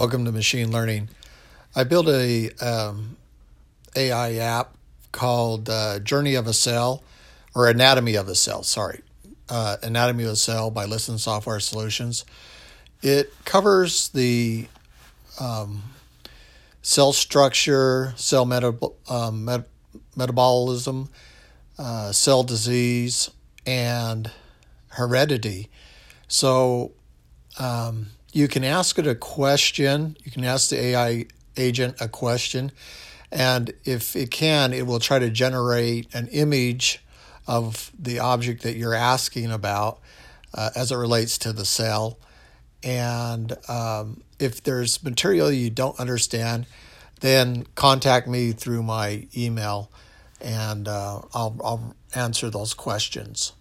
Welcome to Machine Learning. I built a um, AI app called uh, Journey of a Cell, or Anatomy of a Cell. Sorry, uh, Anatomy of a Cell by Listen Software Solutions. It covers the um, cell structure, cell um, met- metabolism, uh, cell disease, and heredity. So um, you can ask it a question. You can ask the AI agent a question, and if it can, it will try to generate an image of the object that you're asking about uh, as it relates to the cell. And um, if there's material you don't understand, then contact me through my email and uh, I'll, I'll answer those questions.